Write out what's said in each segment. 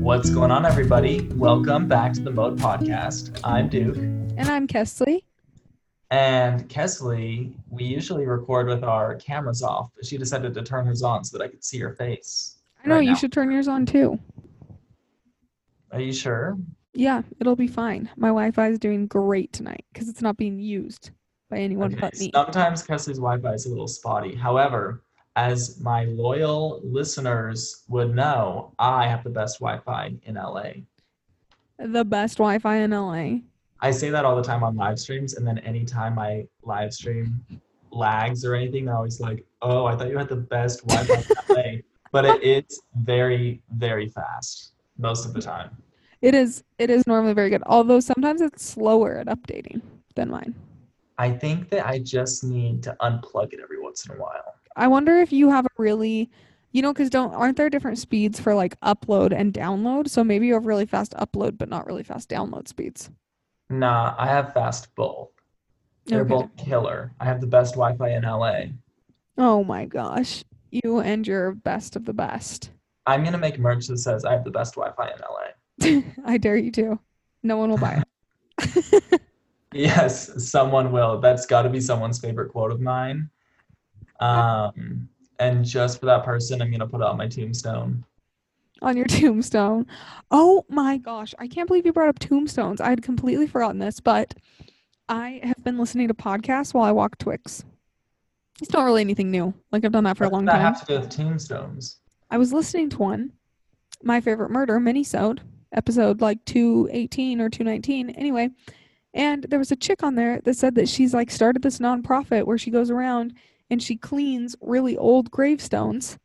What's going on, everybody? Welcome back to the Mode Podcast. I'm Duke. And I'm Kaestle. And Kaestle, we usually record with our cameras off, but she decided to turn hers on so that I could see her face. I know right you now. should turn yours on too. Are you sure? Yeah, it'll be fine. My Wi-Fi is doing great tonight because it's not being used by anyone Okay, but me. Sometimes Kaestle's Wi-Fi is a little spotty. However, as my loyal listeners would know, I have the best Wi-Fi in LA. The best Wi-Fi in LA. I say that all the time on live streams, and then anytime my live stream lags or anything, they're always like, "Oh, I thought you had the best Wi-Fi in LA," but it is very, very fast most of the time. It is. It is normally very good. Although sometimes it's slower at updating than mine. I think that I just need to unplug it every once in a while. I wonder if you have a really, you know, because don't aren't there different speeds for like upload and download? So maybe you have really fast upload but not really fast download speeds. Nah, I have fast both. They're Okay. both killer. I have the best Wi-Fi in LA. Oh my gosh, you and your best of the best. I'm gonna make merch that says I have the best Wi-Fi in LA. I dare you to. No one will buy it. Yes, someone will. That's got to be someone's favorite quote of mine. Um, and just for that person, I'm gonna put it on my tombstone. on your tombstone. Oh my gosh, I can't believe you brought up tombstones. I had completely forgotten this, but I have been listening to podcasts while I walk Twix. It's not really anything new. Like I've done that for a long that time. have to do with tombstones? I was listening to one, My Favorite Murder minisode, episode like 218 or 219. Anyway, and there was a chick on there that said that she's like started this nonprofit where she goes around and she cleans really old gravestones,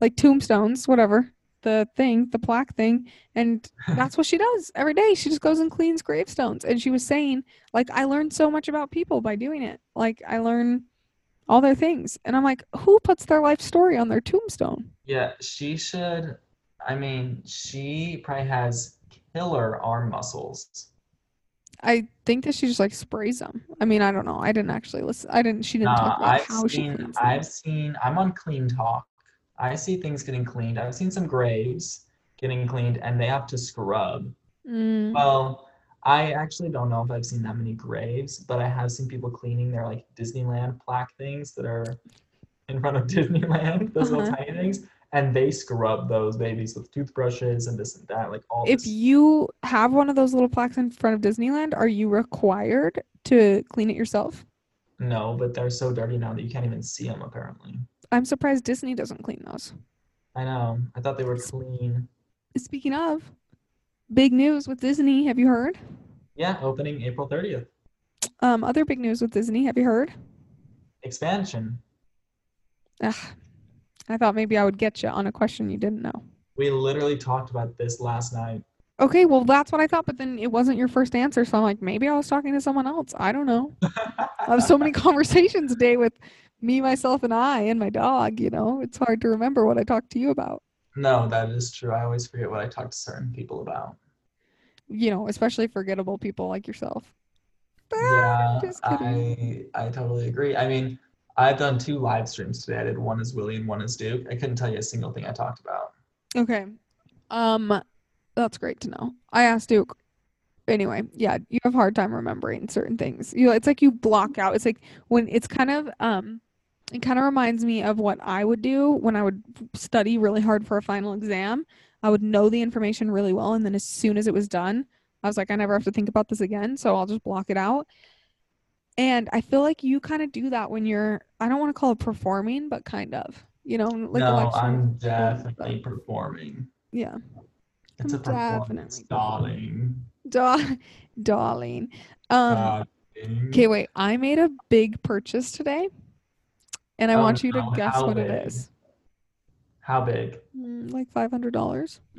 like tombstones, whatever, the thing, the plaque thing, and that's what she does every day. She just goes and cleans gravestones. And she was saying, like, I learned so much about people by doing it. Like, I learn all their things. And I'm like, who puts their life story on their tombstone? Yeah, she should. I mean, she probably has killer arm muscles. I think that she just like sprays them. I mean, I don't know. I didn't actually listen. I didn't. She didn't Nah, talk about I've how she seen. them. I've seen. I'm on Clean Talk. I see things getting cleaned. I've seen some graves getting cleaned, and they have to scrub. Mm, Well, I actually don't know if I've seen that many graves, but I have seen people cleaning their like Disneyland plaque things that are in front of Disneyland, those little Uh-huh. tiny things, and they scrub those babies with toothbrushes and this and that, like all if this. you have one of those little plaques in front of Disneyland, are you required to clean it yourself? No, but they're so dirty now that you can't even see them. Apparently, I'm surprised Disney doesn't clean those. I know. I thought they were clean. Speaking of, big news with Disney. Have you heard? Yeah, opening April 30th. Um, other big news with Disney. Have you heard? Expansion. Ugh, I thought maybe I would get you on a question you didn't know. We literally talked about this last night. Okay, well that's what I thought, but then it wasn't your first answer, so I'm like, maybe I was talking to someone else. I don't know. I have so many conversations a day with me, myself, and I, and my dog. You know, it's hard to remember what I talked to you about. no, that is true. I always forget what I talk to certain people about. You know, especially forgettable people like yourself. Yeah, just kidding. I I totally agree. I mean, I've done two live streams today. I did one as Willie and one as Duke. I couldn't tell you a single thing I talked about. Okay, um, that's great to know. I asked Duke. Anyway, yeah, you have a hard time remembering certain things. You, it's like you block out. It's like when it's kind of um, it kind of reminds me of what I would do when I would study really hard for a final exam. I would know the information really well, and then as soon as it was done, I was like, I never have to think about this again, so I'll just block it out. And I feel like you kind of do that when you're, I don't want to call it performing, but kind of, you know, like no, lecture. I'm but- definitely performing. Yeah. It's a I'm performance, definitely darling. Da- darling. Um, Darling. okay, wait. I made a big purchase today, and I Oh, want you to no, guess how what it big? is. How big? Mm, like five hundred dollars.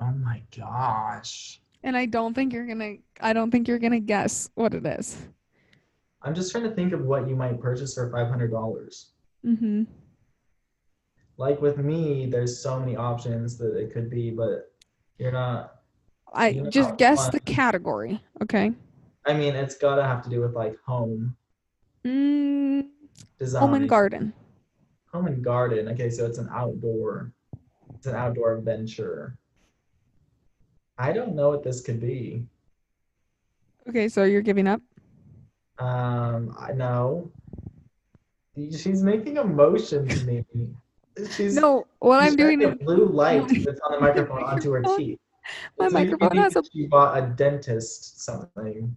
Oh my gosh. And I don't think you're gonna. I don't think you're gonna guess what it is. I'm just trying to think of what you might purchase for $500. Mm-hmm. Like with me, there's so many options that it could be, but you're not. I You know, just guess fun. the category. Okay. I mean, it's gotta have to do with like home Mm, design. home and garden. home and garden. Okay, so it's an outdoor. It's an outdoor venture. I don't know what this could be. Okay, so you're giving up? Um, I know. She's making a motion to me. She's No, what I'm doing is a blue light that's on the microphone onto her teeth. my It's like microphone has a She bought a dentist something.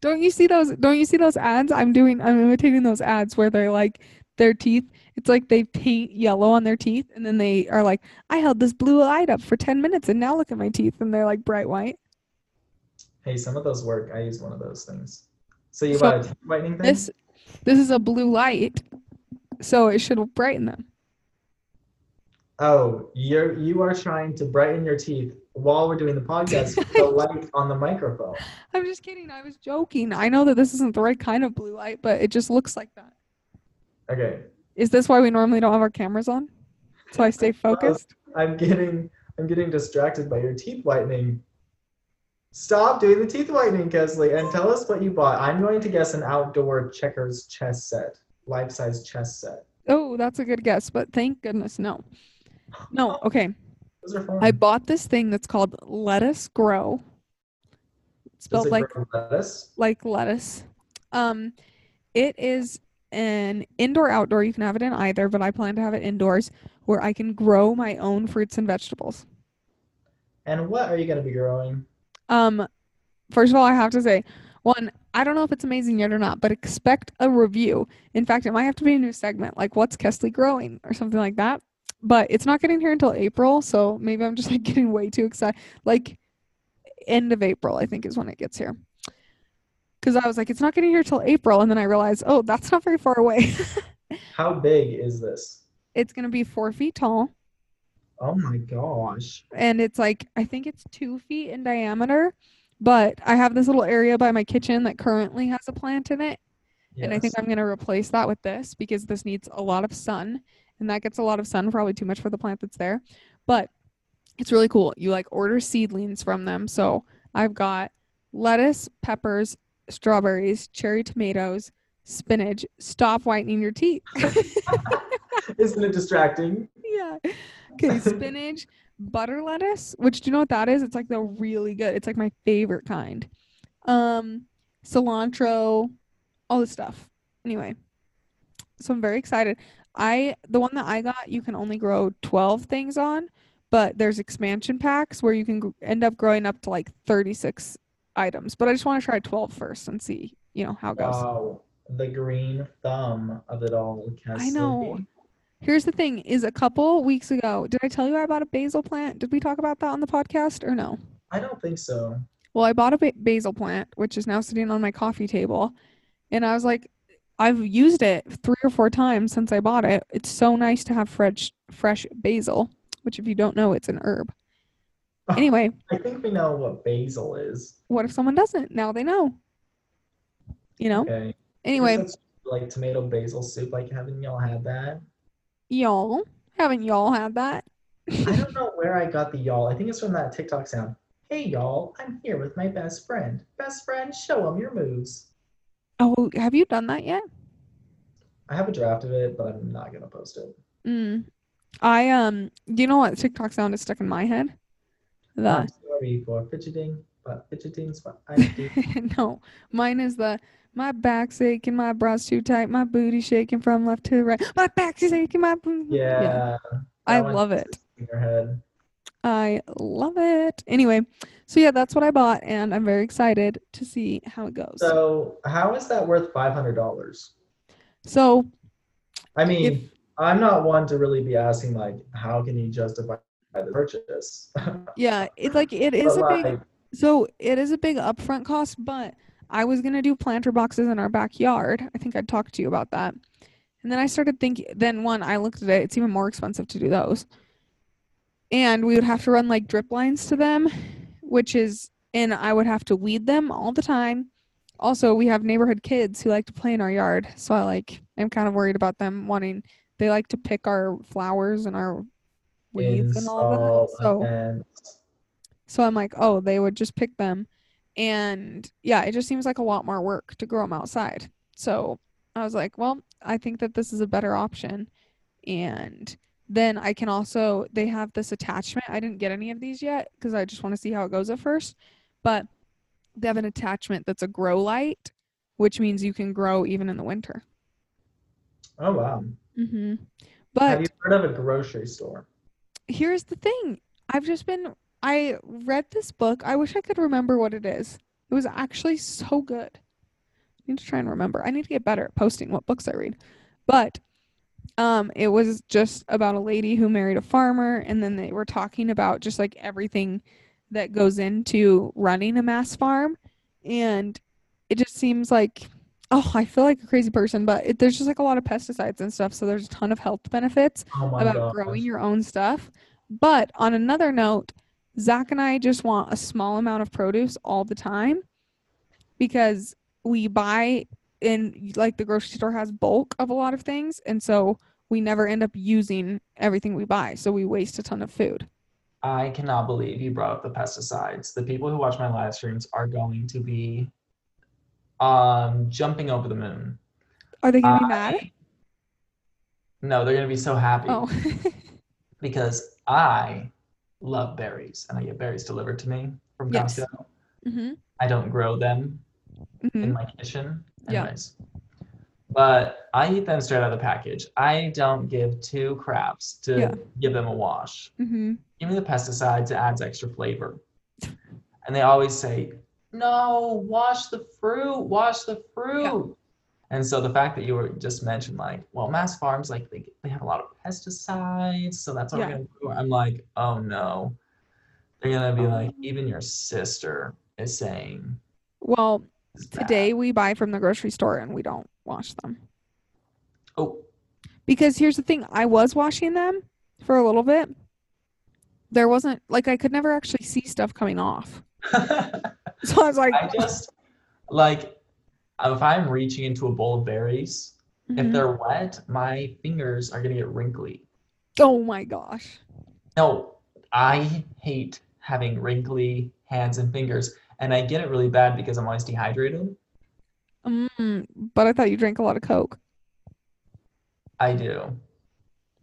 Don't you see those don't you see those ads? I'm doing I'm imitating those ads where they're like their teeth it's like they paint yellow on their teeth and then they are like, I held this blue light up for ten minutes and now look at my teeth and they're like bright white. Hey, some of those work. I use one of those things. So you So, bought a teeth whitening thing? This this is a blue light, so it should brighten them. Oh, you're you are trying to brighten your teeth while we're doing the podcast with the light on the microphone. I'm just kidding, I was joking. I know that this isn't the right kind of blue light, but it just looks like that. Okay. Is this why we normally don't have our cameras on? So I stay focused? I'm getting I'm getting distracted by your teeth whitening. Stop doing the teeth whitening, Kaestle, and tell us what you bought. I'm going to guess an outdoor checkers chess set, life-size chess set. Oh, that's a good guess, but thank goodness no. No, okay. Those are fun. I bought this thing that's called Lettuce Grow. It's spelled like lettuce? like lettuce. Um, it is an indoor outdoor. You can have it in either, but I plan to have it indoors where I can grow my own fruits and vegetables. And what are you going to be growing? Um, first of all, I have to say, one, I don't know if it's amazing yet or not, but expect a review. In fact, it might have to be a new segment, like what's Kaestle growing or something like that. But it's not getting here until April, so maybe I'm just like getting way too excited. Like end of April, I think is when it gets here. Because I was like, it's not getting here till April, and then I realized, oh, that's not very far away. How big is this? it's gonna be four feet tall, Oh my gosh. and it's like I think it's two feet in diameter. But I have this little area by my kitchen that currently has a plant in it, and I think I'm going to replace that with this because this needs a lot of sun and that gets a lot of sun probably too much for the plant that's there. But it's really cool. You like order seedlings from them. So I've got lettuce peppers strawberries cherry tomatoes spinach. Stop whitening your teeth. Isn't it distracting? yeah okay spinach butter lettuce which do you know what that is it's like the really good it's like my favorite kind um cilantro all this stuff anyway so i'm very excited i the one that i got you can only grow 12 things on but there's expansion packs where you can gr- end up growing up to like 36 items but i just want to try 12 first and see you know how it goes Wow. The green thumb of it all, Kaestle. know. Here's the thing is a couple weeks ago, did I tell you I bought a basil plant? Did we talk about that on the podcast or no? I don't think so. Well, I bought a ba- basil plant, which is now sitting on my coffee table, and I was like, I've used it three or four times since I bought it. It's so nice to have fresh fresh basil, which if you don't know, it's an herb. Anyway, I think we know what basil is. what if someone doesn't? Now they know. You know? Okay. Anyway, like tomato basil soup. Like, haven't y'all had that? Y'all, haven't y'all had that? I don't know where I got the y'all. I think it's from that TikTok sound. Hey y'all, I'm here with my best friend. Best friend, show them your moves. Oh, have you done that yet? I have a draft of it, but I'm not gonna post it. Mm. I um do you know what TikTok sound is stuck in my head? The I'm sorry for fidgeting, but fidgeting's what I do. no, mine is the my back's aching, my bra's too tight, my booty shaking from left to right. My back's aching, my booty. Yeah. I love it. Your head. I love it. Anyway, so yeah, that's what I bought and I'm very excited to see how it goes. So how is that worth five hundred dollars? So, I mean, I'm not one to really be asking like, how can you justify the purchase? yeah, it's like it is But, a big like, So it is a big upfront cost, but I was gonna do planter boxes in our backyard. I think I talked to you about that. And then I started thinking then one, I looked at it, it's even more expensive to do those. And we would have to run like drip lines to them, which is and I would have to weed them all the time. Also, we have neighborhood kids who like to play in our yard. So I like I'm kind of worried about them wanting they like to pick our flowers and our weeds and all of that. So so I'm like, oh, they would just pick them. And yeah, it just seems like a lot more work to grow them outside. So I was like, well, I think that this is a better option. and then I can also they have this attachment. I didn't get any of these yet because I just want to see how it goes at first. But they have an attachment that's a grow light, which means you can grow even in the winter. Oh wow. Mm-hmm. But Have you heard of a grocery store? here's the thing. I've just been I read this book. I wish I could remember what it is. It was actually so good. I need to try and remember. I need to get better at posting what books I read. But um it was just about a lady who married a farmer and then they were talking about just like everything that goes into running a mass farm and it just seems like oh, I feel like a crazy person, but it, there's just like a lot of pesticides and stuff, so there's a ton of health benefits Oh about gosh. growing your own stuff. But on another note, Zach and I just want a small amount of produce all the time because we buy in like the grocery store has bulk of a lot of things and so we never end up using everything we buy so we waste a ton of food I cannot believe you brought up the pesticides. The people who watch my live streams are going to be um jumping over the moon. are they gonna be mad No, they're gonna be so happy oh because I love berries and I get berries delivered to me from Yes. Costco. hmm I don't grow them hmm in my kitchen. Yeah. Anyways. But I eat them straight out of the package. I don't give two craps to Yeah. give them a wash. hmm Give me the pesticides, it adds extra flavor. And they always say, no, wash the fruit, wash the fruit. And so the fact that you were just mentioned, like, well, mass farms, like they, they have a lot of pesticides, so that's what Yeah. we're gonna do. I'm like, oh no. They're gonna be oh, like, even your sister is saying well is today we buy from the grocery store and we don't wash them Oh, because here's the thing i was washing them for a little bit there wasn't like i could never actually see stuff coming off so i was like I just like if I'm reaching into a bowl of berries, if mhm. they're wet, my fingers are gonna get wrinkly. oh my gosh No, I hate having wrinkly hands and fingers, and I get it really bad because I'm always dehydrated. mm, but i thought you drank a lot of coke I do.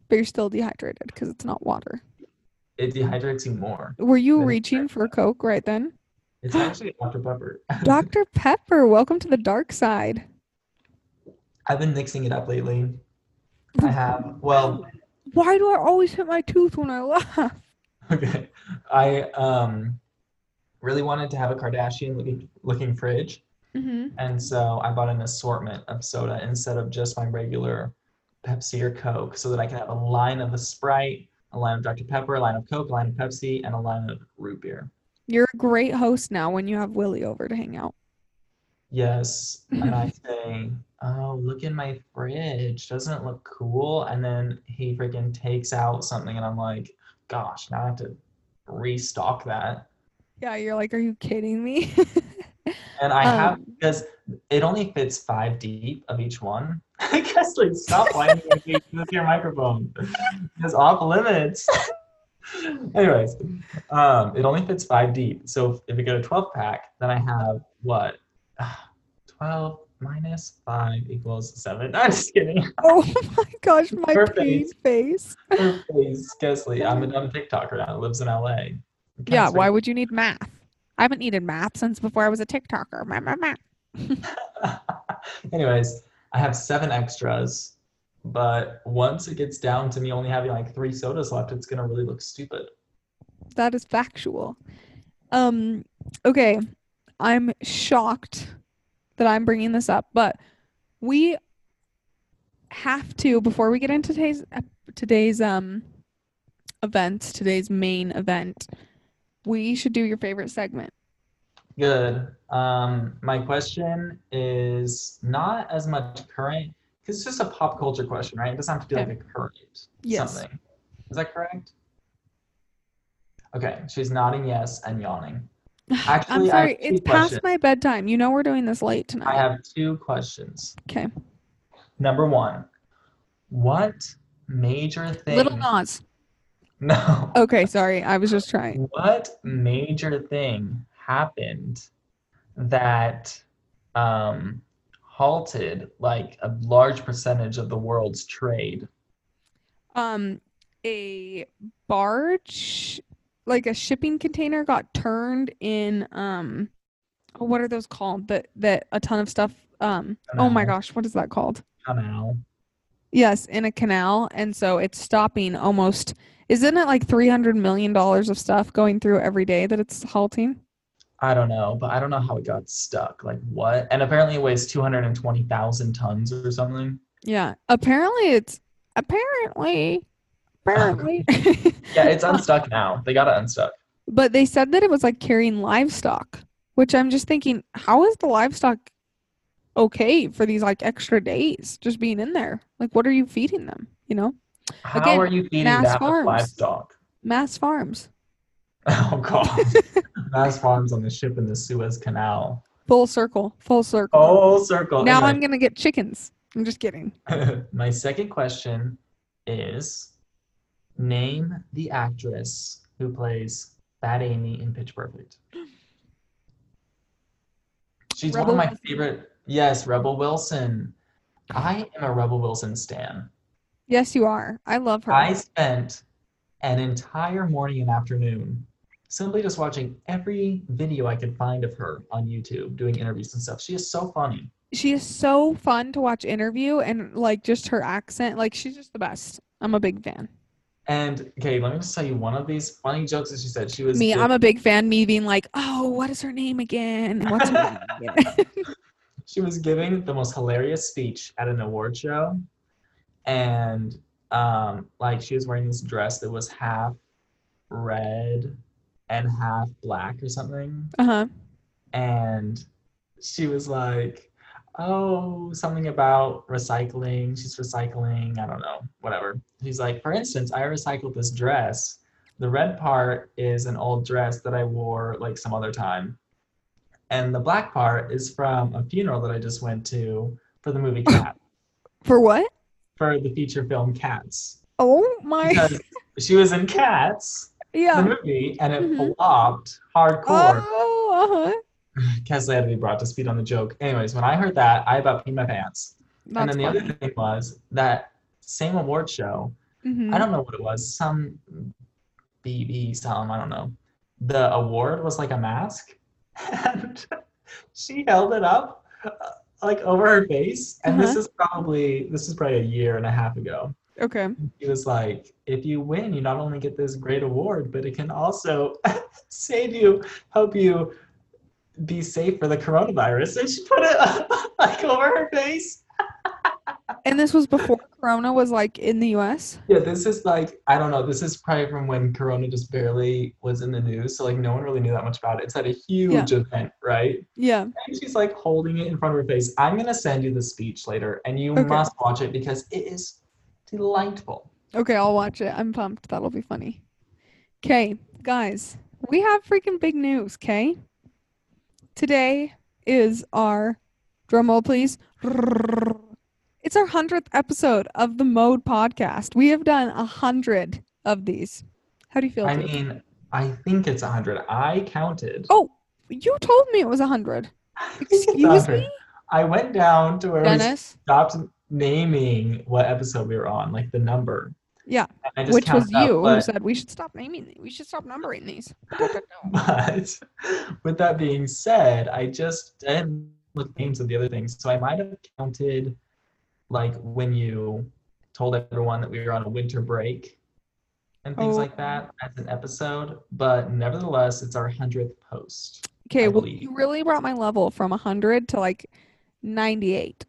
but you're still dehydrated because it's not water It dehydrates you more. were you reaching for coke right then It's actually Dr. Pepper. dr pepper welcome to the dark side I've been mixing it up lately. I have. Well, why do i always hit my tooth when i laugh okay. I um really wanted to have a Kardashian looking looking fridge. hmm And so I bought an assortment of soda instead of just my regular Pepsi or Coke so that I can have a line of a Sprite, a line of Dr. Pepper, a line of Coke, a line of Pepsi, and a line of root beer. You're a great host now when you have willie over to hang out Yes. And I say, Oh, look in my fridge. Doesn't it look cool? And then he freaking takes out something, and I'm like, Gosh, now I have to restock that. yeah you're like are you kidding me And I have Um, because it only fits five deep of each one. I guess like stop whining with your microphone. It's off limits. Anyways, um, it only fits five deep. So if we go to 12 pack, then I have what? 12 minus five equals seven. I'm just kidding. oh my gosh my Her face Her face, Kaestle. I'm a dumb TikToker now. Lives in LA. Yeah, why would you need math? I haven't needed math since before I was a TikToker. Math, math, math. Anyways, I have seven extras, but once it gets down to me only having like three sodas left, it's gonna really look stupid. That is factual. Um, okay, I'm shocked that I'm bringing this up, but we have to before we get into today's today's um events, today's main event. We should do your favorite segment. Good. Um, my question is not as much current it's just a pop culture question, right? It doesn't have to be like a current Yes. something. Is that correct? Okay, she's nodding yes and yawning. I'm Actually, I have sorry, it's past my bedtime. You know we're doing this late tonight. I have two questions. Okay. Number one, what major thing? Lil Nas. No. Okay, sorry. I was just trying. What major thing happened that um, halted like a large percentage of the world's trade? Um, a barge, like a shipping container, got turned in. Um, oh, what are those called? That that a ton of stuff. Um, oh my gosh, what is that called? Canal. Yes, in a canal, and so it's stopping almost. Isn't it like three hundred million dollars of stuff going through every day that it's halting? I don't know, but I don't know how it got stuck. Like what? And apparently it weighs 220,000 tons or something. Yeah, apparently it's apparently apparently. Yeah, it's unstuck now. They got it unstuck. But they said that it was like carrying livestock, which I'm just thinking, how is the livestock okay for these like extra days just being in there? Like, what are you feeding them? You know, How Again, are you feeding mass that farms. with livestock? mass farms, Oh god. Mass farms on the ship in the Suez Canal. full circle, full circle. Full circle. now Anyway. I'm gonna get chickens. I'm just kidding. My second question is name the actress who plays Bad Amy in Pitch Perfect. She's Rebel one of my favorite. Yes, Rebel Wilson. I am a Rebel Wilson stan. Yes, you are. I love her. I spent an entire morning and afternoon simply just watching every video I could find of her on YouTube doing interviews and stuff. She is so funny. she is so fun to watch interview and like just her accent. Like she's just the best. I'm a big fan. And okay, let me just tell you one of these funny jokes that she said. She was Me, doing- I'm a big fan. Me being like, oh, what is her name again? What's her name again? she was giving the most hilarious speech at an award show and um like she was wearing this dress that was half red and half black or something. Uh huh. and she was like oh something about recycling. She's recycling. I don't know. Whatever. She's like for instance i recycled this dress. The red part is an old dress that i wore like some other time. And the black part is from a funeral that i just went to for the movie cat For what? for the feature film cats. Oh my. because she was in cats the yeah. movie and it Mhm. flopped hardcore Oh, uh huh. Kaestle had to be brought to speed on the joke. Anyways, when I heard that, I about peed my pants. That's and then the funny. other thing was that same award show. Mhm. I don't know what it was. Some BB some I don't know. The award was like a mask, and she held it up uh, like over her face. And this Uh-huh. is probably this is probably a year and a half ago. Okay. He was like, if you win, you not only get this great award, but it can also save you, help you be safe for the coronavirus. And she put it like over her face. And this was before Corona was like in the U.S. Yeah, this is like, I don't know, this is probably from when Corona just barely was in the news. So like no one really knew that much about it. It's at a huge event, right? Yeah. And she's like holding it in front of her face. I'm gonna send you the speech later and you Okay. must watch it because it is delightful. Okay, I'll watch it. I'm pumped. That'll be funny. Okay, guys, we have freaking big news. Okay. Today is our drum roll, please. It's our hundredth episode of the Mode podcast. We have done a hundred of these. How do you feel? I Duke? mean, I think it's a 100. I counted. oh, you told me it was a hundred. I Excuse 100. me, I went down to where we Dennis. stopped naming what episode we were on, like the number. Yeah, And I just which was up, you who said we should stop naming. We should stop numbering these. But with that being said, I just didn't look names of the other things. So I might have counted like when you told everyone that we were on a winter break and things Oh. like that as an episode. But nevertheless, it's our hundredth post. Okay, well, you really brought my level from 100 to like 98.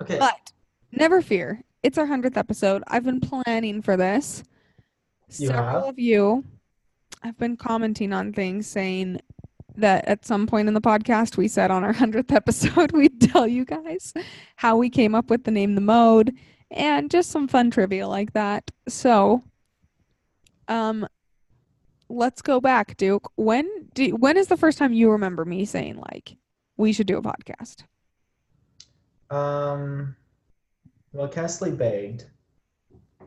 Okay. But never fear, it's our 100th episode. I've been planning for this. You Several have? of you have been commenting on things saying that at some point in the podcast we said on our 100th episode we'd tell you guys how we came up with the name The Mode and just some fun trivia like that. So, um let's go back, Duke. When do when is the first time you remember me saying like we should do a podcast? Um, well, Kaestle begged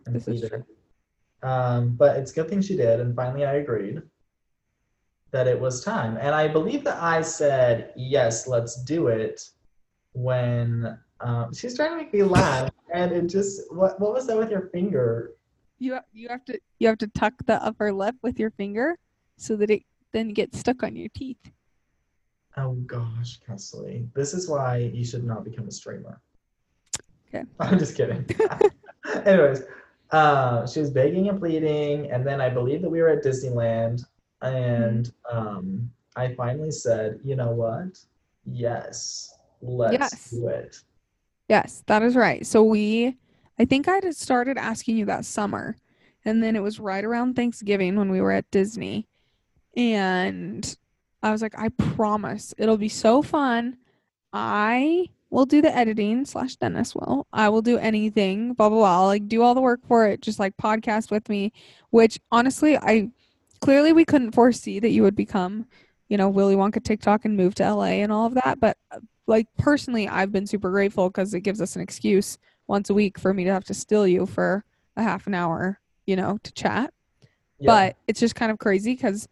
and This is pleaded. Um, but it's a good thing she did, and finally I agreed that it was time. And I believe that I said, yes, let's do it when Um, she's trying to make me laugh, and it just what what was that with your finger? You you have to you have to tuck the upper lip with your finger so that it then gets stuck on your teeth. Oh gosh, Kaestle, this is why you should not become a streamer. Okay. I'm just kidding. Anyways, uh, she was begging and pleading, and then I believe that we were at Disneyland, and um, I finally said, you know what? Yes, let's Yes. do it. Yes, that is right. So we, I think I had started asking you that summer, and then it was right around Thanksgiving when we were at Disney, and I was like, I promise it'll be so fun. I will do the editing slash Dennis will. I will do anything, blah blah blah. I'll, like do all the work for it, just like podcast with me. Which honestly, I clearly we couldn't foresee that you would become, you know, Willy Wonka TikTok and move to LA and all of that. But uh, like personally, I've been super grateful because it gives us an excuse once a week for me to have to steal you for a half an hour, you know, to chat. Yeah. But it's just kind of crazy because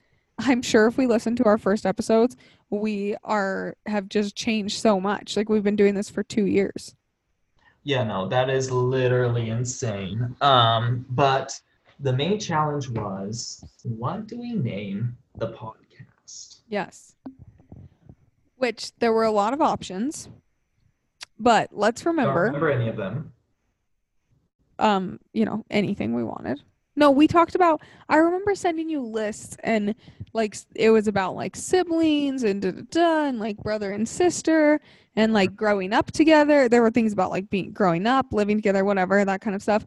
I'm sure if we listen to our first episodes, we are have just changed so much. Like we've been doing this for two years. Yeah, no, that is literally insane. Um, but the main challenge was what do we name the podcast? Yes. Which there were a lot of options. But let's Don't remember, remember any of them. um, you know, anything we wanted. No, we talked about I remember sending you lists and like it was about like siblings and da da da and like brother and sister and like growing up together. There were things about like being growing up, living together, whatever, that kind of stuff.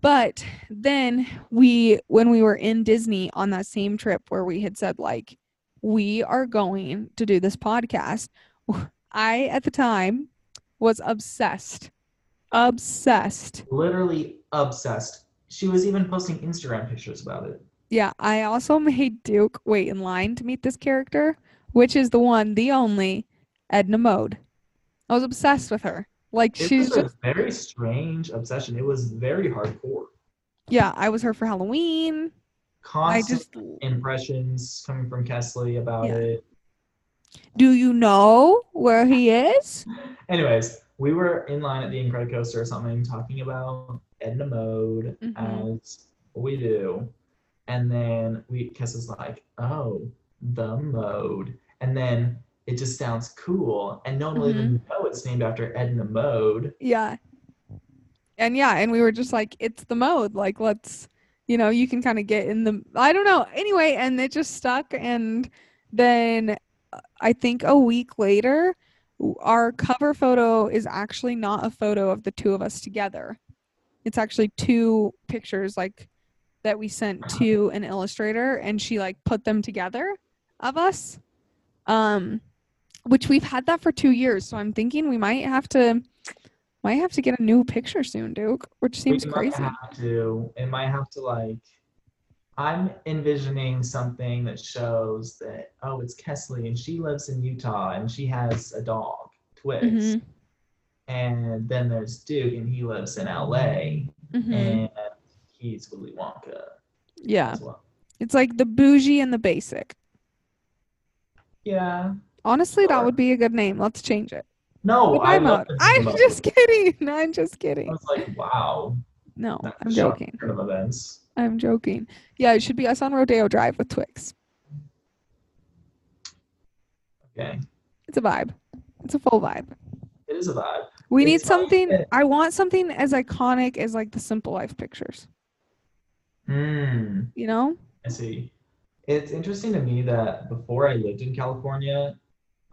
But then we when we were in Disney on that same trip where we had said like we are going to do this podcast. I at the time was obsessed. Obsessed. Literally obsessed. She was even posting Instagram pictures about it. Yeah, I also made Duke wait in line to meet this character, which is the one, the only Edna Mode. I was obsessed with her. Like It she's was a very strange obsession. It was very hardcore. yeah, I was her for Halloween. Constant just impressions coming from Kaestle about Yeah. it. do you know where he is? Anyways, we were in line at the Incredicoaster or something talking about Edna Mode Mhm. as we do. And then we Kess was like, oh, the mode. And then it just sounds cool. And no one will even Mm-hmm. know it's named after Edna Mode. Yeah. And yeah, and we were just like, it's the mode. Like, let's, you know, you can kind of get in the, I don't know. Anyway, and it just stuck. And then uh, I think a week later, our cover photo is actually not a photo of the two of us together. It's actually two pictures like that we sent to an illustrator and she like put them together of us. Um which we've had that for 2 years. So I'm thinking we might have to might have to get a new picture soon, Duke, which seems we crazy. might have to, it might have to like, I'm envisioning something that shows that, oh, it's Kaestle and she lives in Utah and she has a dog, Twix. Mhm. And then there's Duke and he lives in LA Mhm. and he's Willy Wonka Yeah. well. It's like the bougie and the basic. Yeah. Honestly, that would be a good name. Let's change it. No, I love I'm mode. just kidding. I'm just I kidding. was like, wow. No, that's I'm joking. events. I'm joking. Yeah, it should be us on Rodeo Drive with Twix. Okay. It's a vibe. It's a full vibe. It is a vibe. We need something. I want something as iconic as like the Simple Life pictures. Hmm. You know? I see. It's interesting to me that before I lived in California,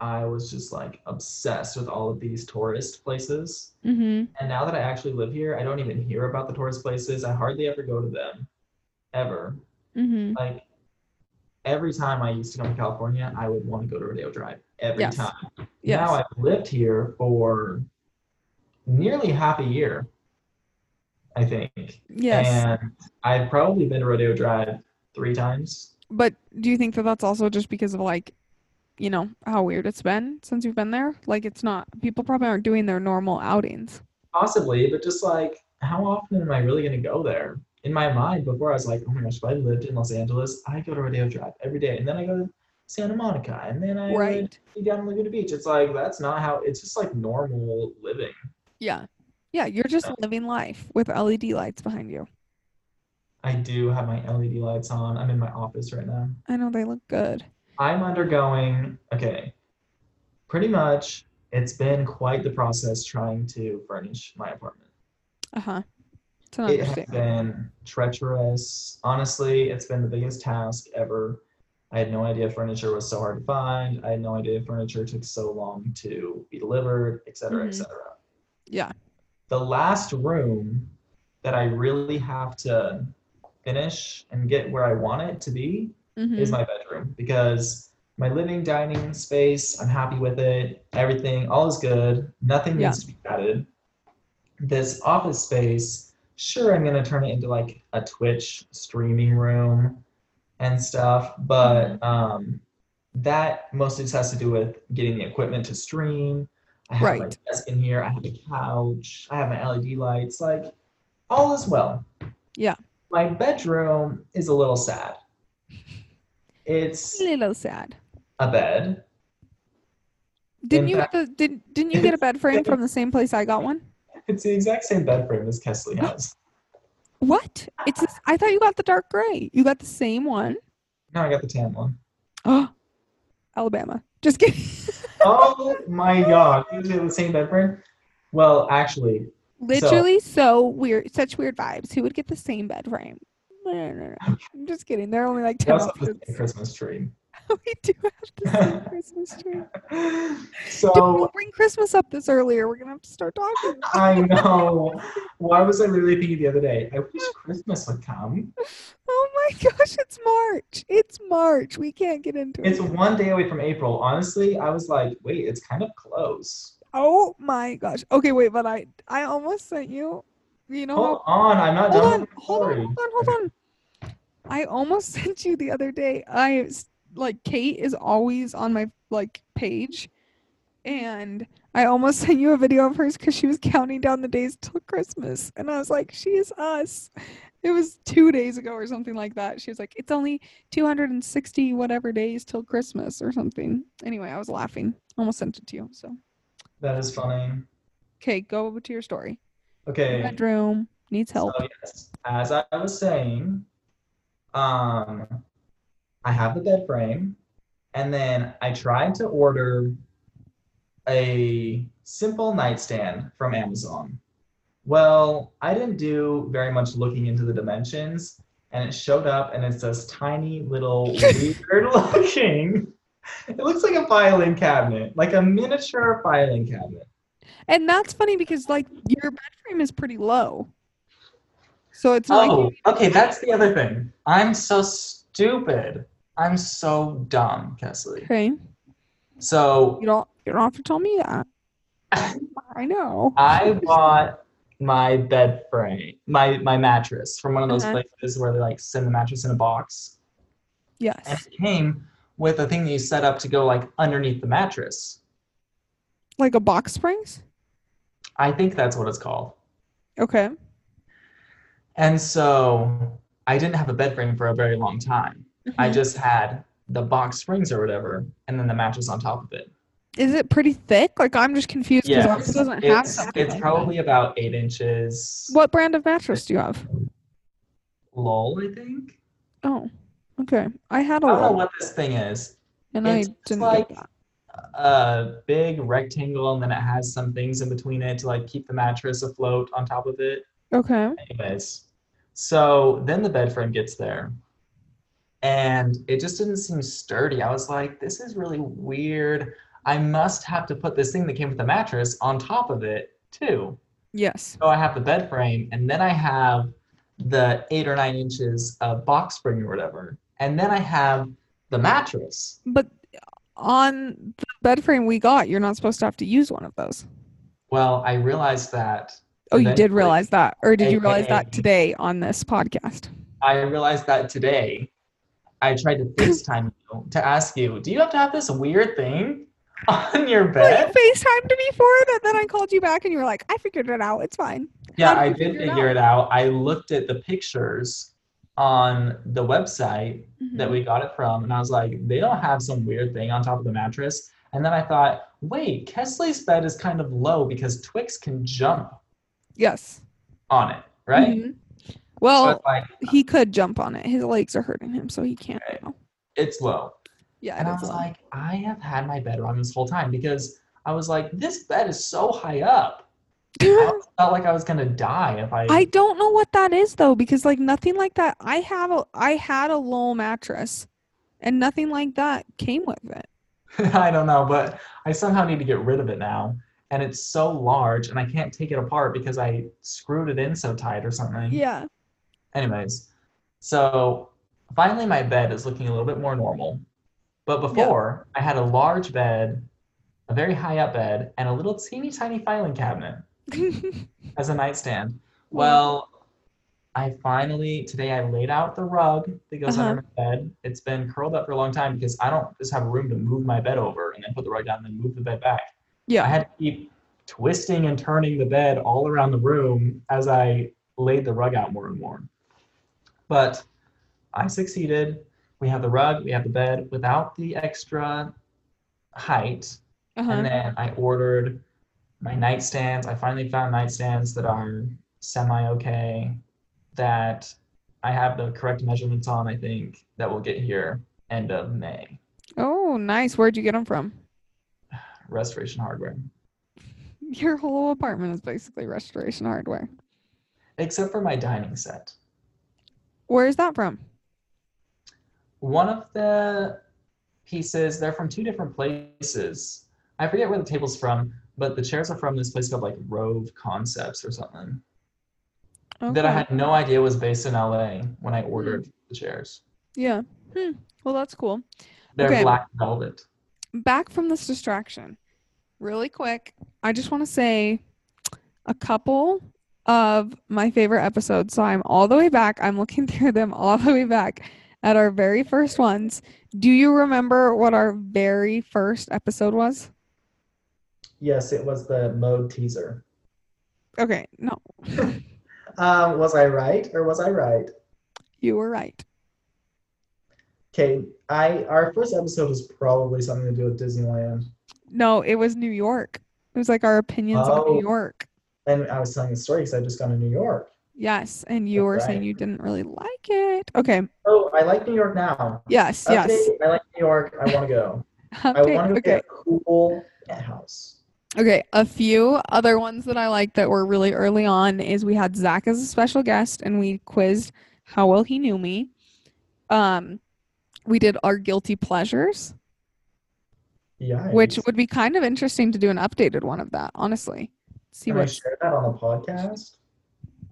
I was just like obsessed with all of these tourist places. Mm-hmm. And now that I actually live here, I don't even hear about the tourist places. I hardly ever go to them. Ever. Mm-hmm. Like every time I used to come to California, I would want to go to Rodeo Drive. Every Yes. time. Yes. Now I've lived here for nearly half a year, I think. yes. And I've probably been to Rodeo Drive three times. But do you think that that's also just because of like, you know, how weird it's been since you've been there? Like, it's not, people probably aren't doing their normal outings. Possibly, but just like, how often am I really going to go there? In my mind, before I was like, oh my gosh, if I lived in Los Angeles, I go to Rodeo Drive every day. And then I go to Santa Monica, and then I Right. would be down in Laguna Beach. It's like that's not how. It's just like normal living. Yeah. Yeah, you're just living life with LED lights behind you. I do have my LED lights on. I'm in my office right now. I know they look good. I'm undergoing, okay, pretty much it's been quite the process trying to furnish my apartment. Uh huh. It has been treacherous. Honestly, it's been the biggest task ever. I had no idea furniture was so hard to find. I had no idea furniture took so long to be delivered, et cetera, et Mhm. cetera. Yeah. The last room that I really have to finish and get where I want it to be hmm is my bedroom because my living dining space i'm happy with it. Everything all is good. Nothing Yeah. needs to be added. This office space sure i'm going to turn it into like a twitch streaming room and stuff but um that mostly just has to do with getting the equipment to stream i have my Right. desk in here i have a couch i have my led lights like all is well Yeah. my bedroom is a little sad it's A little sad. a bed. Didn't In you fact- get the did didn't you get a bed frame from the same place I got one? It's the exact same bed frame as Kaestle has. What? It's this, I thought you got the dark gray. You got the same one. No, I got the tan one. Oh, Alabama. Just kidding. Oh my god, you have the same bed frame? Well, actually, Literally so weird, such weird vibes. Who would get the same bed frame? No, no, no. I'm just kidding. They're only like ten the Christmas tree. we do have the Christmas tree. So bring Christmas up this earlier? We're gonna have to start talking. I know. Why was I literally thinking the other day? I wish Christmas would come. Oh my gosh, it's March. It's March. We can't get into It's it. It's one day away from April. Honestly, I was like, wait, it's kind of close. Oh my gosh. Okay, wait, but I I almost sent you. You know Hold on, I'm not hold done on, hold on, hold on, hold on. I almost sent you the other day. I like Kate is always on my like page, and I almost sent you a video of hers because she was counting down the days till Christmas, and I was like, she is us. It was two days ago or something like that. She was like, it's only 260 whatever days till Christmas or something. Anyway, I was laughing. Almost sent it to you. So, That is funny. okay, go over to your story. Okay. Bedroom needs help. So yes, as I was saying, um, I have the bed frame, and then I tried to order a simple nightstand from Amazon. Well, I didn't do very much looking into the dimensions, and it showed up, and it's this tiny little weird looking. It looks like a filing cabinet, like a miniature filing cabinet. And that's funny because like your bed frame is pretty low. So it's Oh, like okay, that's the other thing. I'm so stupid. I'm so dumb, Kaestle. okay. So You don't you don't have to tell me that. I know. I bought my bed frame, my my mattress from one of those Uh-huh. places where they like send the mattress in a box, Yes. and it came with a thing that you set up to go like underneath the mattress. Like a box springs? I think that's what it's called. Okay. And so I didn't have a bed frame for a very long time. I Mhm. just had the box springs or whatever, and then the mattress on top of it. Is it pretty thick? Like I'm just confused because Yes, doesn't have it's, something. it's like probably about eight inches. What brand of mattress do you have? Lol, I think. Oh, okay. I had a I don't know what this thing is. and it's I didn't like-. A big rectangle, and then it has some things in between it to like keep the mattress afloat on top of it. Okay. Anyways, so then the bed frame gets there, and it just didn't seem sturdy. I was like, this is really weird. I must have to put this thing that came with the mattress on top of it too. Yes. So I have the bed frame, and then I have the eight or nine inches of box spring or whatever, and then I have the mattress. But on the bed frame we got, you're not supposed to have to use one of those. Well, I realized that. Oh, you did realize that, or did you realize that today on this podcast? I realized that today. I tried to FaceTime you to ask you, do you have to have this weird thing on your Well, you bed? FaceTimed me for it, and then I called you back, and you were like, "I figured it out. It's fine." Yeah, How I did did figure it figure it out. I looked at the pictures on the website that Mhm. we got it from, and I was like, they don't have some weird thing on top of the mattress. And then I thought, wait, Kaestle's bed is kind of low because Twix can jump Yes. on it, right? Mhm. Well, it's like he could jump on it. His legs are hurting him, so he can't. Right. it's low. Yeah, And I was low. like, I have had my bed wrong this whole time because I was like, this bed is so high up. I felt like I was gonna die if I. I don't know what that is though, because like nothing like that. I have a I had a low mattress, and nothing like that came with it. I don't know, but I somehow need to get rid of it now. And it's so large, and I can't take it apart because I screwed it in so tight or something. Yeah. Anyways, so finally my bed is looking a little bit more normal. But before, I had a large bed, a very high up bed, and a little teeny tiny filing cabinet as a nightstand. Well, I finally today I laid out the rug that goes Uh-huh. under my bed. It's been curled up for a long time because I don't just have room to move my bed over and then put the rug down and then move the bed back. I had to keep twisting and turning the bed all around the room as I laid the rug out more and more. But I succeeded. We have the rug, we have the bed without the extra height. Uh-huh. And then I ordered my nightstands. I finally found nightstands that are semi okay, that I have the correct measurements on, I think, that will get here end of May. Oh, nice. Where'd you get them from? Restoration hardware. Your whole apartment is basically restoration hardware. Except for my dining set. Where is that from? One of the pieces, they're from two different places. I forget where the table's from, but the chairs are from this place called like Rove Concepts or something. That I had no idea was based in LA when I ordered the chairs. Yeah. Hmm. Well, that's cool. They're Okay. black velvet. Back from this distraction, really quick. I just want to say a couple of my favorite episodes. So I'm all the way back. I'm looking through them all the way back at our very first ones. Do you remember what our very first episode was? Yes, it was the mode teaser. Okay, no, Um, was I right or was I right? you were right. Okay, I our first episode was probably something to do with Disneyland, No, it was New York. It was like our opinions on Oh. New York. and I was telling the story because I just gone to New York. Yes, and you That's were saying you didn't really like it. Okay. Oh, I like New York now. Yes, yes. I like New York. I want to go. I want to go okay. get a cool house. Okay, a few other ones that I liked that were really early on is we had Zach as a special guest and we quizzed how well he knew me. Um, we did our guilty pleasures, Yeah. which would be kind of interesting to do an updated one of that, honestly. See Can I what? share that on the podcast?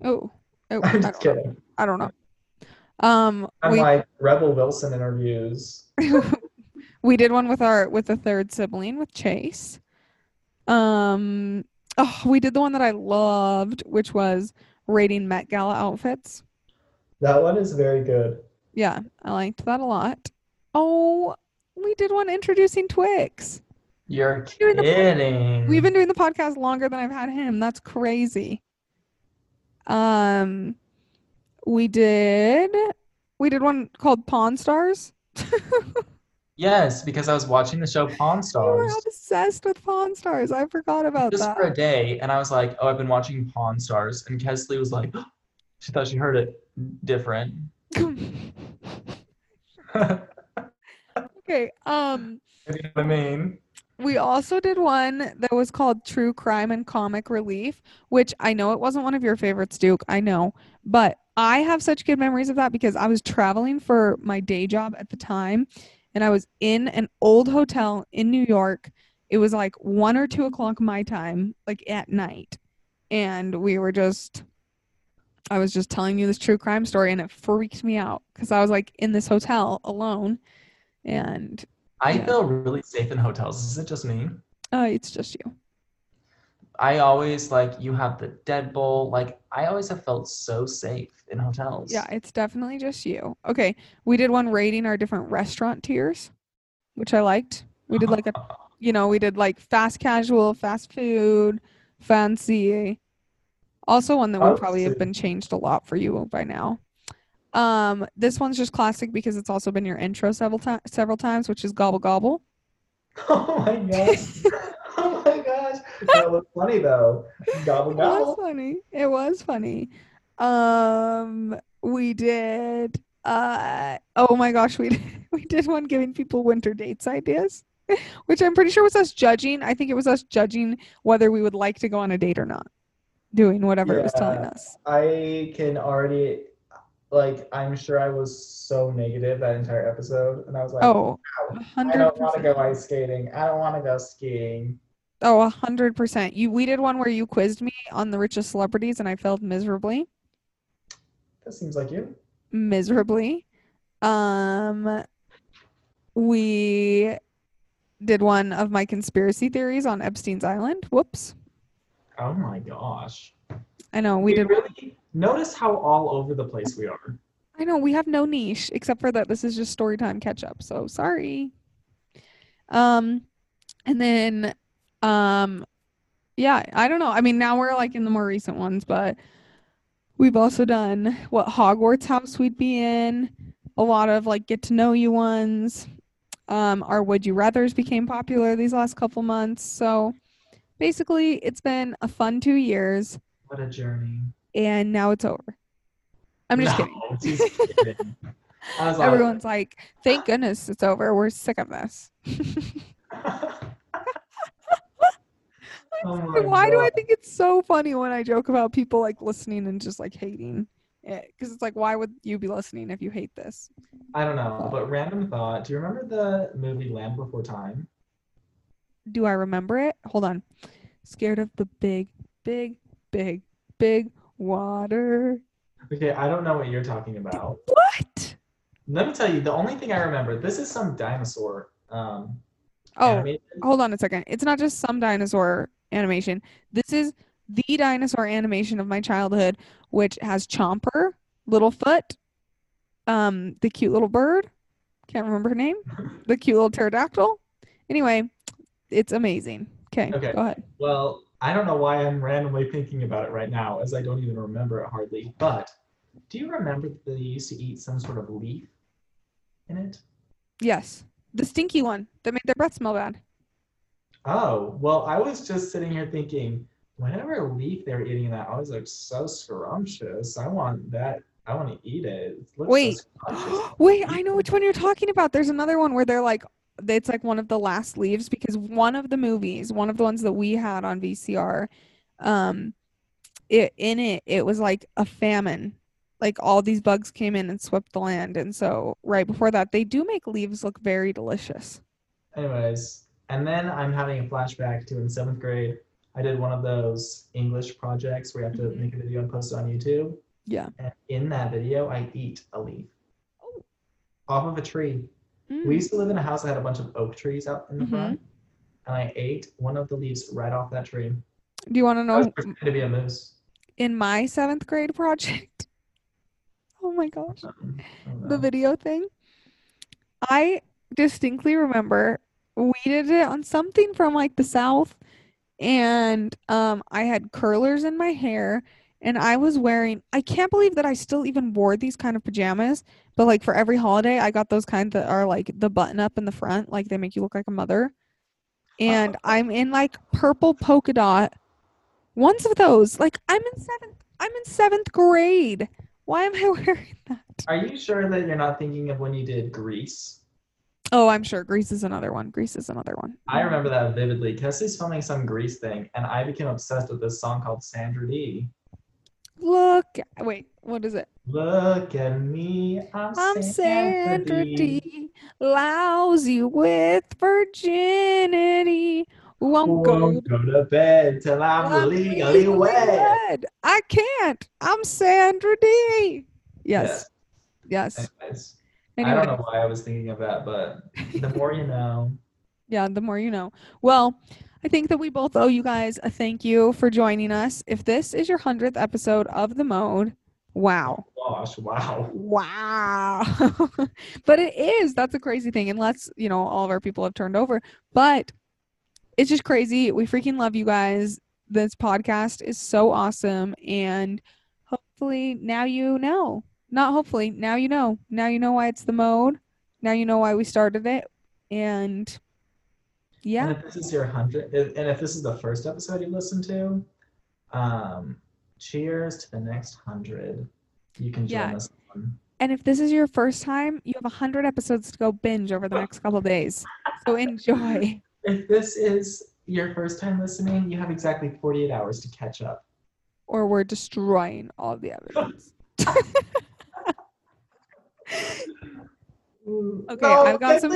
Oh, oh, I I'm just know. kidding. I don't know. Um, I'm we like Rebel Wilson interviews. we did one with our with the third sibling with Chase. Um, oh, we did the one that I loved, which was rating Met Gala outfits. That one is very good. Yeah, I liked that a lot. Oh, we did one introducing Twix. You're the- kidding. We've been doing the podcast longer than I've had him. That's crazy. Um, we did we did one called Pawn Stars. Yes, because I was watching the show Pawn Stars. We were obsessed with Pawn Stars. I forgot about just that. for a day, and I was like, "Oh, I've been watching Pawn Stars," and Kaestle was like, "She thought she heard it different." okay. Um, you know what I mean? we also did one that was called True Crime and Comic Relief, which I know it wasn't one of your favorites, Duke. I know, but I have such good memories of that because I was traveling for my day job at the time, and I was in an old hotel in New York. It was like one or two o'clock my time, like at night, and we were just. I was just telling you this true crime story, and it freaked me out because I was like in this hotel alone, and I Yeah. feel really safe in hotels. Is it just me? uh, it's just you. I always like you have the deadbolt. Like I always have felt so safe in hotels. Yeah, it's definitely just you. Okay, we did one rating our different restaurant tiers, which I liked. We did like a, you know, we did like fast casual, fast food, fancy. Also one that would probably have been changed a lot for you by now. Um, this one's just classic because it's also been your intro several times, several times, which is gobble gobble. Oh my gosh. oh my gosh. That was funny though. Gobble gobble. It was funny. It was funny. Um, we did. Uh, oh my gosh, we did, we did one giving people winter dates ideas, which I'm pretty sure was us judging. I think it was us judging whether we would like to go on a date or not, doing whatever it was telling us. I can already like I'm sure I was so negative that entire episode and I was like, Oh, "Ow, a I don't want to go ice skating. I don't want to go skiing. Oh, a hundred percent. You we did one where you quizzed me on the richest celebrities and I failed miserably. That seems like you. Miserably. Um we did one of my conspiracy theories on Epstein's Island. Whoops. Oh my gosh. I know we did really notice how all over the place we are. I know we have no niche except for that this is just story time catch up. So sorry. Um and then um yeah, I don't know. I mean now we're like in the more recent ones, but we've also done what Hogwarts house we'd be in, a lot of like get to know you ones. Um our would you rathers became popular these last couple months. So basically it's been a fun 2 years What a journey. and now it's over. I'm just No, kidding. just kidding. I was like, Everyone's like, thank goodness it's over. We're sick of this. oh Why do I think it's so funny when I joke about people like listening and just like hating it? Because it's like, why would you be listening if you hate this? I don't know, but random thought. Do you remember the movie Land Before Time? Do I remember it? Hold on. Scared of the big, big, big, big water. Okay, I don't know what you're talking about. What? Let me tell you, the only thing I remember, this is some dinosaur um Oh, animated. hold on a second. It's not just some dinosaur animation. This is the dinosaur animation of my childhood, which has Chomper, Littlefoot, um, the cute little bird. Can't remember her name. The cute little pterodactyl. Anyway, it's amazing. Okay, Okay. go ahead. Well, I don't know why I'm randomly thinking about it right now, as I don't even remember it hardly. But do you remember that they used to eat some sort of leaf in it? Yes, the stinky one that made their breath smell bad. Oh, well, I was just sitting here thinking, whatever leaf they're eating that always looks so scrumptious. I want that. I want to eat it. It looks Wait. so. Wait, I know which one you're talking about. There's another one where they're like, it's like one of the last leaves because one of the movies, one of the ones that we had on VCR, um, it in it it was like a famine, like all these bugs came in and swept the land, and so right before that, they do make leaves look very delicious. Anyways, and then I'm having a flashback to in seventh grade. I did one of those English projects where you have to Mhm. make a video and post it on YouTube. Yeah. And in that video, I eat a leaf Oh. off of a tree. Mm. We used to live in a house that had a bunch of oak trees out in the Mhm. front, and I ate one of the leaves right off that tree. Do you want to I was know to be a moose. in my seventh grade project? Oh my gosh. Don't the video thing. I distinctly remember we did it on something from like the south and um I had curlers in my hair and I was wearing I can't believe that I still even wore these kind of pajamas, but like for every holiday I got those kind that are like the button up in the front, like they make you look like a mother. And oh. I'm in like purple polka dot ones of those. Like I'm in seventh I'm in seventh grade. Why am I wearing that? Are you sure that you're not thinking of when you did Grease? Oh, I'm sure. Grease is another one. Grease is another one. I remember that vividly. Kaestle's filming some Grease thing, and I became obsessed with this song called Sandra Dee. Look. Wait, what is it? Look at me, I'm, I'm Sandra, Sandra Dee. D. Lousy with virginity. Won't go Won't go to bed till I'm I'm legally legally wed. wed. I can't. I'm Sandra Dee. Yes. Yes. Anyways, Anyway, I don't know why I was thinking of that, but the more you know. yeah, the more you know. Well, I think that we both owe you guys a thank you for joining us. If this is your 100th episode of The Mode, wow. Gosh, wow. Wow. but it is. That's a crazy thing. Unless, you know, all of our people have turned over. But it's just crazy. We freaking love you guys. This podcast is so awesome. And hopefully now you know. not hopefully. Now you know. Now you know why it's the mode. Now you know why we started it. And yeah. And if this is your hundred, and if this is the first episode you listen to, um, cheers to the next hundred. You can join Yeah. us. On. And if this is your first time, you have a 100 episodes to go binge over the next couple days. So enjoy. If this is your first time listening, you have exactly 48 hours to catch up. Or we're destroying all the evidence. Mm, okay, I've got some-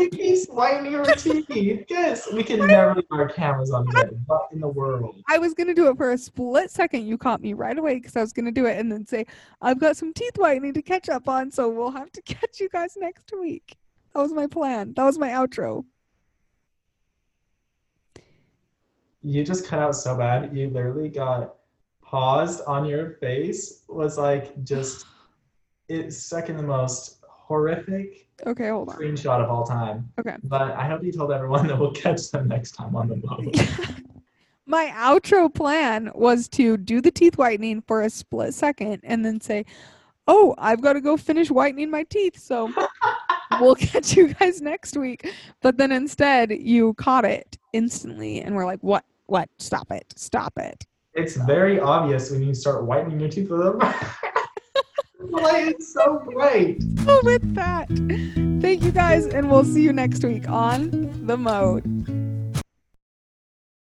whitening your teeth. Yes, we can never leave our cameras on. What in the world? I was gonna do it for a split second. You caught me right away because I was gonna do it and then say, I've got some teeth whitening to catch up on, so we'll have to catch you guys next week. That was my plan. That was my outro. You just cut out so bad. You literally got paused on your face. Was like just it's second the most horrific Okay, hold on. screenshot of all time. Okay. But I hope you told everyone that we'll catch them next time on the boat. my outro plan was to do the teeth whitening for a split second and then say, Oh, I've got to go finish whitening my teeth. So we'll catch you guys next week. But then instead, you caught it instantly and we're like, What? What? Stop it. Stop it. It's very obvious when you start whitening your teeth with them. like, it's so great. With that, thank you guys, and we'll see you next week on The Mode.